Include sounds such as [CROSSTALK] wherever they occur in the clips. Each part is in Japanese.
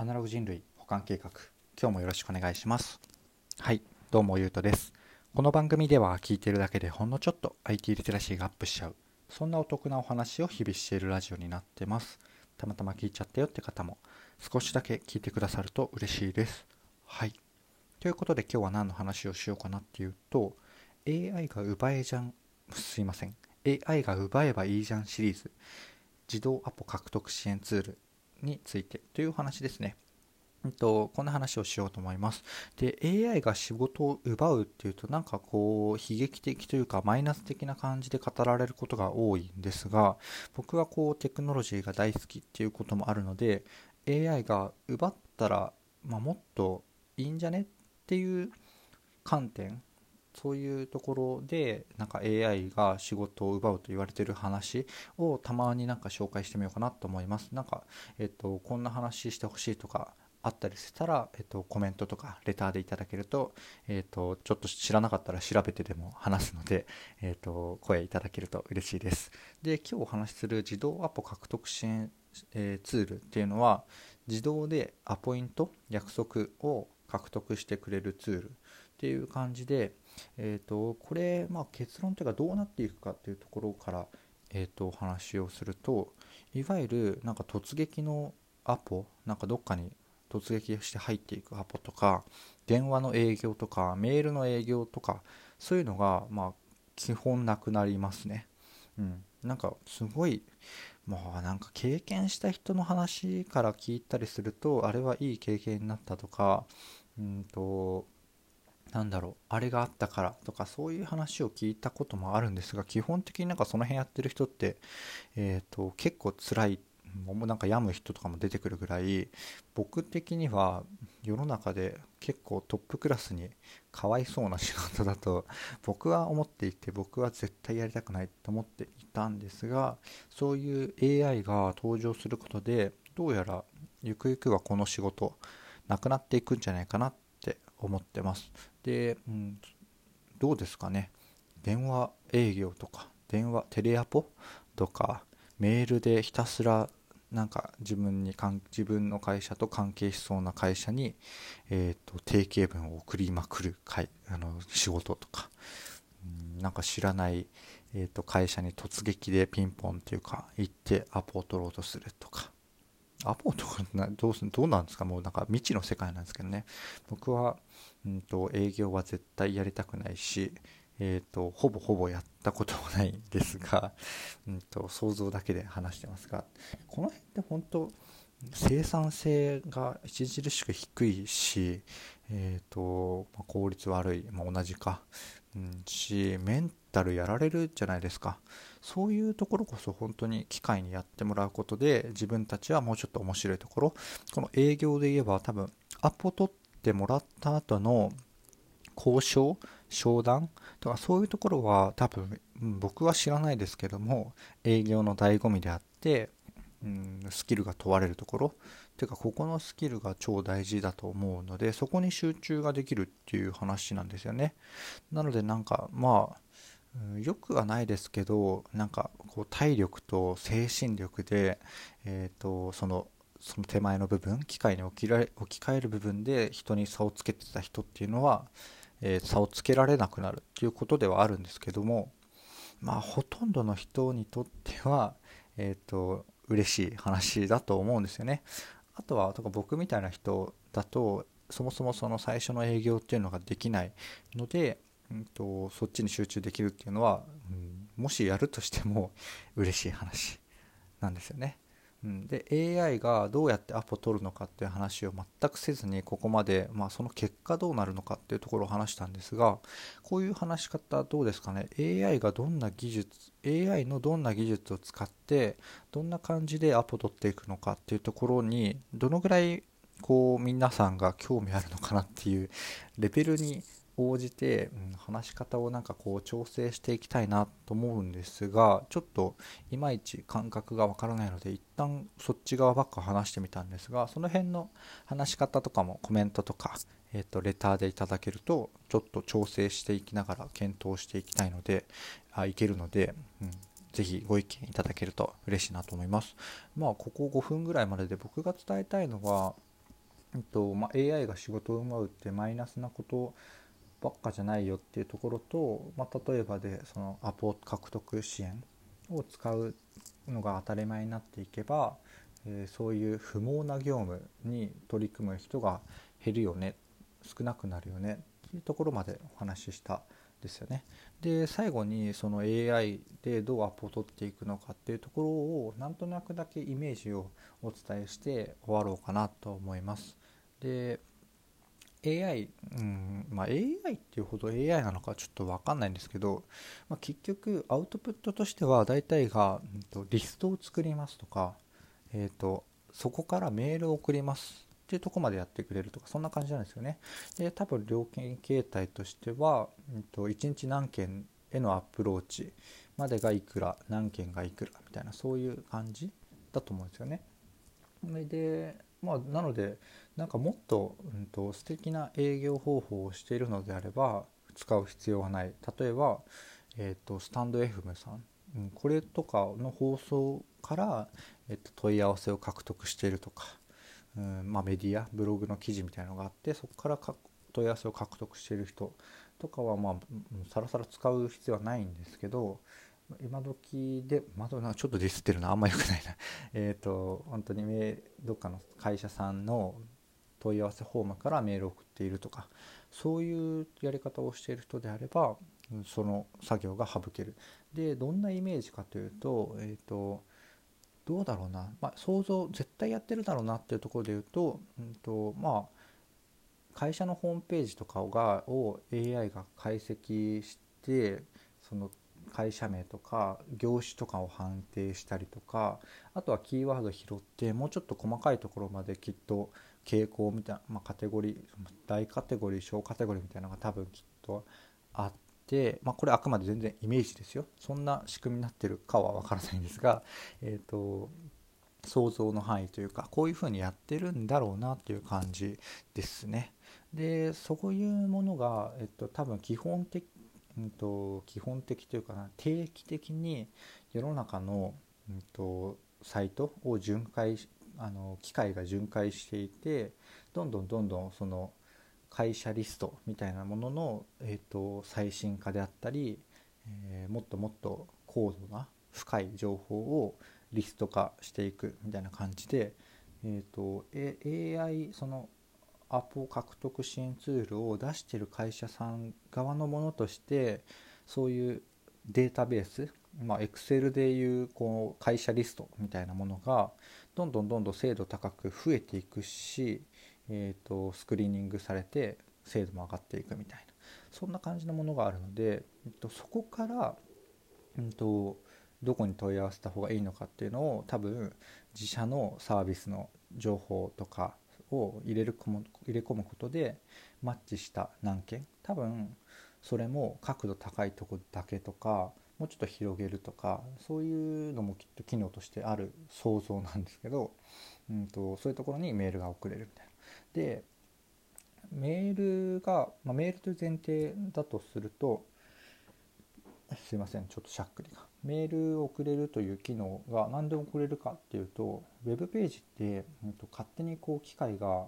アナログ人類保管計画。今日もよろしくお願いします。はい。どうもゆうとです。この番組では聞いているだけでほんのちょっと IT リテラシーがアップしちゃう。そんなお得なお話を日々しているラジオになってます。たまたま聞いちゃったよって方も少しだけ聞いてくださると嬉しいです。はい。ということで今日は何の話をしようかなっていうと AI が奪えじゃん。すいません。AI が奪えばいいじゃんシリーズ。自動アポ獲得支援ツールについてという話ですね。えっと、こんな話をしようと思います。で、AI が仕事を奪うっていうと、なんかこう、悲劇的というか、マイナス的な感じで語られることが多いんですが、僕はこう、テクノロジーが大好きっていうこともあるので、AI が奪ったら、まあ、もっといいんじゃねっていう観点そういうところでなんか AI が仕事を奪うと言われてる話をたまになんか紹介してみようかなと思いますなんか、えっと、こんな話してほしいとかあったりしたら、えっと、コメントとかレターでいただけると、えっと、ちょっと知らなかったら調べてでも話すので、えっと、声いただけると嬉しいです。で、今日お話しする自動アポ獲得支援、えー、ツールっていうのは、自動でアポイント、約束を獲得してくれるツールっていう感じで、えーと、これ、まあ、結論というかどうなっていくかっていうところから、えーと、お話をするといわゆるなんか突撃のアポなんかどっかに突撃して入っていくアポとか電話の営業とかメールの営業とかそういうのがまあ基本なくなりますね。うん、なんかすごいもうなんか経験した人の話から聞いたりするとあれはいい経験になったとかうんとなんだろうあれがあったからとかそういう話を聞いたこともあるんですが基本的になんかその辺やってる人って、えーと、結構辛いもうなんか病む人とかも出てくるぐらい僕的には世の中で結構トップクラスにかわいそうな仕事だと僕は思っていて僕は絶対やりたくないと思っていたんですがそういう AI が登場することでどうやらゆくゆくはこの仕事なくなっていくんじゃないかなって思ってます。で、うん、どうですかね？電話営業とか電話テレアポ？とかメールでひたすらなんか自分に自分の会社と関係しそうな会社に、えーと、定型文を送りまくる会あの仕事とか、うん、なんか知らない、えーと会社に突撃でピンポンっていうか行ってアポを取ろうとするとか。アポとかどうすどうなんですか？もうなんか未知の世界なんですけどね。僕は、うんと、営業は絶対やりたくないし、えーと、ほぼほぼやったこともないんですが、うんと、想像だけで話してますがこの辺って本当生産性が著しく低いし、えーとまあ、効率悪い、まあ、同じか、うん、しメンタルやられるじゃないですか。そういうところこそ本当に機械にやってもらうことで自分たちはもうちょっと面白いところ。この営業で言えば多分アポ取ってもらった後の交渉商談とかそういうところは多分僕は知らないですけども営業の醍醐味であって、うん、スキルが問われるところ。ていうかここのスキルが超大事だと思うのでそこに集中ができるっていう話なんですよね。なのでなんかまあ、よくはないですけどなんかこう体力と精神力で、えーと、そのその手前の部分機械に置き置き換える部分で人に差をつけてた人っていうのは、えー、差をつけられなくなるっていうことではあるんですけどもまあほとんどの人にとってはえっ、ー、と嬉しい話だと思うんですよね。あとはとか僕みたいな人だとそもそもその最初の営業っていうのができないのでうんと、そっちに集中できるっていうのは、うん、もしやるとしても [LAUGHS] 嬉しい話なんですよね。うん、で AI がどうやってアポ取るのかっていう話を全くせずにここまで、まあ、その結果どうなるのかっていうところを話したんですがこういう話し方どうですかね？AI がどんな技術 AI のどんな技術を使ってどんな感じでアポ取っていくのかっていうところにどのぐらいこう皆さんが興味あるのかなっていうレベルに応じて、うん、話し方をなんかこう調整していきたいなと思うんですがちょっといまいち感覚がわからないので一旦そっち側ばっか話してみたんですがその辺の話し方とかもコメントとか、えー、とレターでいただけるとちょっと調整していきながら検討していきたいのであいけるので、うん、ぜひご意見いただけると嬉しいなと思います。まあここ5分ぐらいまでで僕が伝えたいのはえっとまあ、AI が仕事を奪うってマイナスなことばっかじゃないよっていうところと、まあ、例えばでそのアポ獲得支援を使うのが当たり前になっていけば、えー、そういう不毛な業務に取り組む人が減るよね少なくなるよねっていうところまでお話ししたですよね。で最後にその AI でどうアポを取っていくのかっていうところをなんとなくだけイメージをお伝えして終わろうかなと思います。で AI、うんまあ、AI っていうほど AI なのかちょっと分かんないんですけど、まあ、結局アウトプットとしては大体が、うんと、リストを作りますとか、えーとそこからメールを送りますっていうとこまでやってくれるとかそんな感じなんですよね。で多分料金形態としては、うん、と1日何件へのアプローチまでがいくら何件がいくらみたいなそういう感じだと思うんですよね。でまあなのでなんかもっと,、うんと、素敵な営業方法をしているのであれば使う必要はない。例えば、えーと、スタンド FM さん、うん、これとかの放送から、えーと問い合わせを獲得しているとか。うんまあ、メディアブログの記事みたいなのがあってそこから問い合わせを獲得している人とかはまさらさら使う必要はないんですけど今時でまだちょっとディスってるなあんまよくないな。[LAUGHS] えっと本当にどっかの会社さんの問い合わせフォームからメールを送っているとかそういうやり方をしている人であればその作業が省ける。でどんなイメージかというと,、えーとどうだろうな、まあ、想像絶対やってるだろうなっていうところで言うと,、うんとまあ、会社のホームページとかを AI が解析してその会社名とか業種とかを判定したりとかあとはキーワード拾ってもうちょっと細かいところまできっと傾向みたいな、まあ、カテゴリー大カテゴリー小カテゴリーみたいなのが多分きっとあって。、まあ、これあくまで全然イメージですよそんな仕組みになってるかはわからないんですが、[LAUGHS] えーと、想像の範囲というかこういうふうにやってるんだろうなっていう感じですね。でそういうものが、えっと、多分基本的、うんと、基本的というかな定期的に世の中の、うんとサイトを巡回あの機械が巡回していてどんどんどんどんその会社リストみたいなものの、えーと、最新化であったり、えー、もっともっと高度な深い情報をリスト化していくみたいな感じで、えーと、AI そのアポ獲得支援ツールを出してる会社さん側のものとしてそういうデータベースまあ、Excel でいうこう会社リストみたいなものがどんどんどんどん精度高く増えていくし、えーと、スクリーニングされて精度も上がっていくみたいな。そんな感じのものがあるので、えっと、そこから、うんと、どこに問い合わせた方がいいのかっていうのを多分自社のサービスの情報とかを入れる入れ込むことでマッチした何件多分それも角度高いとこだけとかもうちょっと広げるとかそういうのもきっと機能としてある想像なんですけど、うんとそういうところにメールが送れるみたいな。でメールが、まあ、メールという前提だとするとすいませんちょっとしゃっくりがメールを送れるという機能が何で送れるかっていうとウェブページって、えー、と勝手にこう機械が、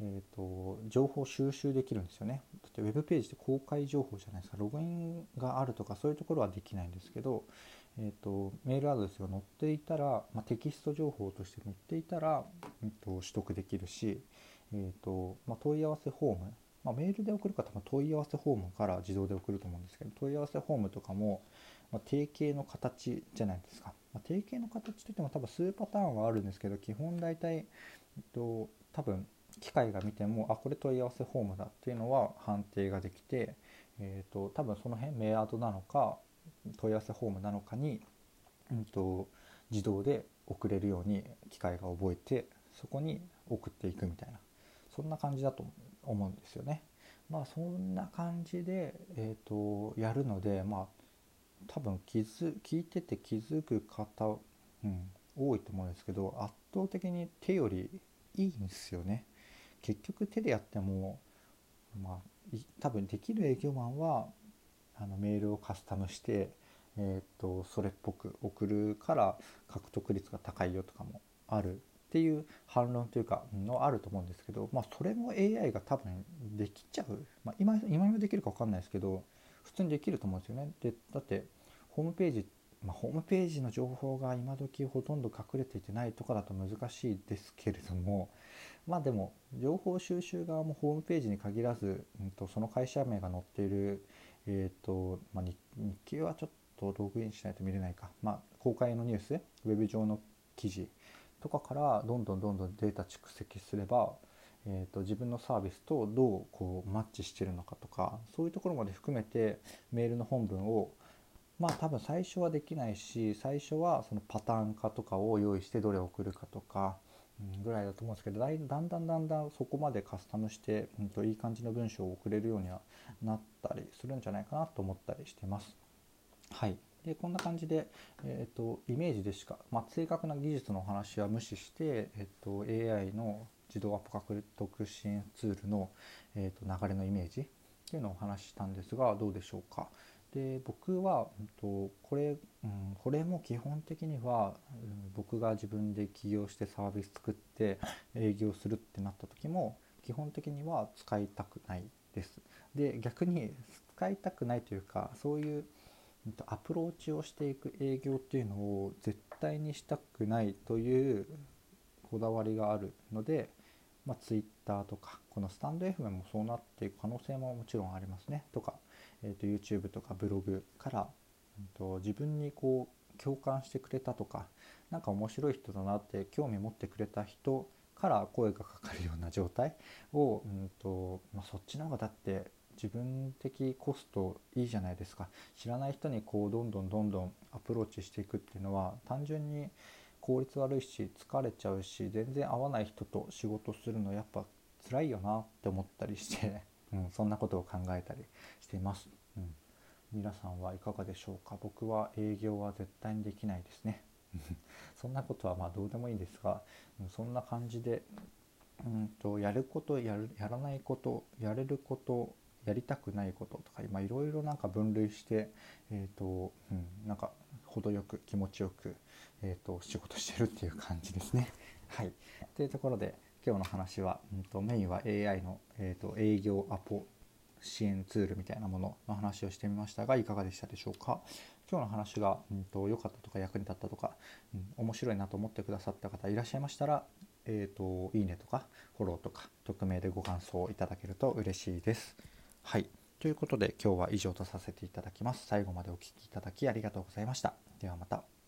えーと、情報収集できるんですよね。だってウェブページって公開情報じゃないですか。ログインがあるとかそういうところはできないんですけど、えーと、メールアドレスが載っていたら、まあ、テキスト情報として載っていたら、えーと取得できるしえーとまあ、問い合わせフォーム、まあ、メールで送る方も問い合わせフォームから自動で送ると思うんですけど問い合わせフォームとかも、まあ、定型の形じゃないですか、まあ、定型の形といっても多分数パターンはあるんですけど基本大体、えっと、多分機械が見てもあこれ問い合わせフォームだっていうのは判定ができて、えーと、多分その辺メアドなのか問い合わせフォームなのかに、うんと自動で送れるように機械が覚えてそこに送っていくみたいなそんな感じだと思うんですよね。まあそんな感じで、えーと、やるのでまあ多分気づ聞いてて気づく方、うん、多いと思うんですけど圧倒的に手よりいいんですよね。結局手でやっても、まあ、多分できる営業マンはあのメールをカスタムして、えーとそれっぽく送るから獲得率が高いよとかもあるっていう反論というかのあると思うんですけど、まあ、それも AI が多分できちゃう、まあ、今今今できるか分かんないですけど普通にできると思うんですよね。でだってホームページまあ、ホームページの情報が今時ほとんど隠れていてないとかだと難しいですけれどもまあでも情報収集側もホームページに限らず、うんと、その会社名が載っている、えーとまあ、日経はちょっとログインしないと見れないか、まあ、公開のニュースウェブ上の記事とかからどんどんどんどんデータ蓄積すれば、えーと自分のサービスとどうこうマッチしてるのかとかそういうところまで含めてメールの本文をまあ多分最初はできないし最初はそのパターン化とかを用意してどれを送るかとか、ぐらいだと思うんですけどだんだんだんだんそこまでカスタムして、うん、といい感じの文章を送れるようにはなったりするんじゃないかなと思ったりしてます。はいでこんな感じで、えーと、イメージでしか、まあ、正確な技術の話は無視して、えーと、AI の自動アポ獲得支援ツールの、えーと流れのイメージっていうのをお話ししたんですがどうでしょうか？で僕は、うんと、これ、うん、これも基本的には、うん、僕が自分で起業してサービス作って営業するってなった時も基本的には使いたくないです。で逆に使いたくないというかそういう、うんと、アプローチをしていく営業っていうのを絶対にしたくないというこだわりがあるので、まあ、Twitter とかこのスタンド FM もそうなっていく可能性ももちろんありますねとかえーと、YouTube とかブログから、うんと、自分にこう共感してくれたとか何か面白い人だなって興味持ってくれた人から声がかかるような状態を、うんとまあ、そっちの方がだって自分的コストいいじゃないですか。知らない人にこうどんどんどんどんアプローチしていくっていうのは単純に効率悪いし疲れちゃうし全然合わない人と仕事するのやっぱ辛いよなって思ったりしてうん、そんなことを考えたりしています、うん、皆さんはいかがでしょうか？僕は営業は絶対にできないですね。[LAUGHS] そんなことはまあどうでもいいんですが、うん、そんな感じでうんとやることやるやらないことやれることやりたくないこととか今いろいろなんか分類して、えーとうん、なんか程よく気持ちよく、えーと仕事してるっていう感じですね。はい、というところで今日の話は、うんと、メインは AI の、えーと、営業アポ支援ツールみたいなものの話をしてみましたがいかがでしたでしょうか？今日の話が良、うんと、かったとか役に立ったとか、うん、面白いなと思ってくださった方いらっしゃいましたら、えーと、いいねとかフォローとか匿名でご感想をいただけると嬉しいです。はいということで今日は以上とさせていただきます。最後までお聴きいただきありがとうございました。ではまた。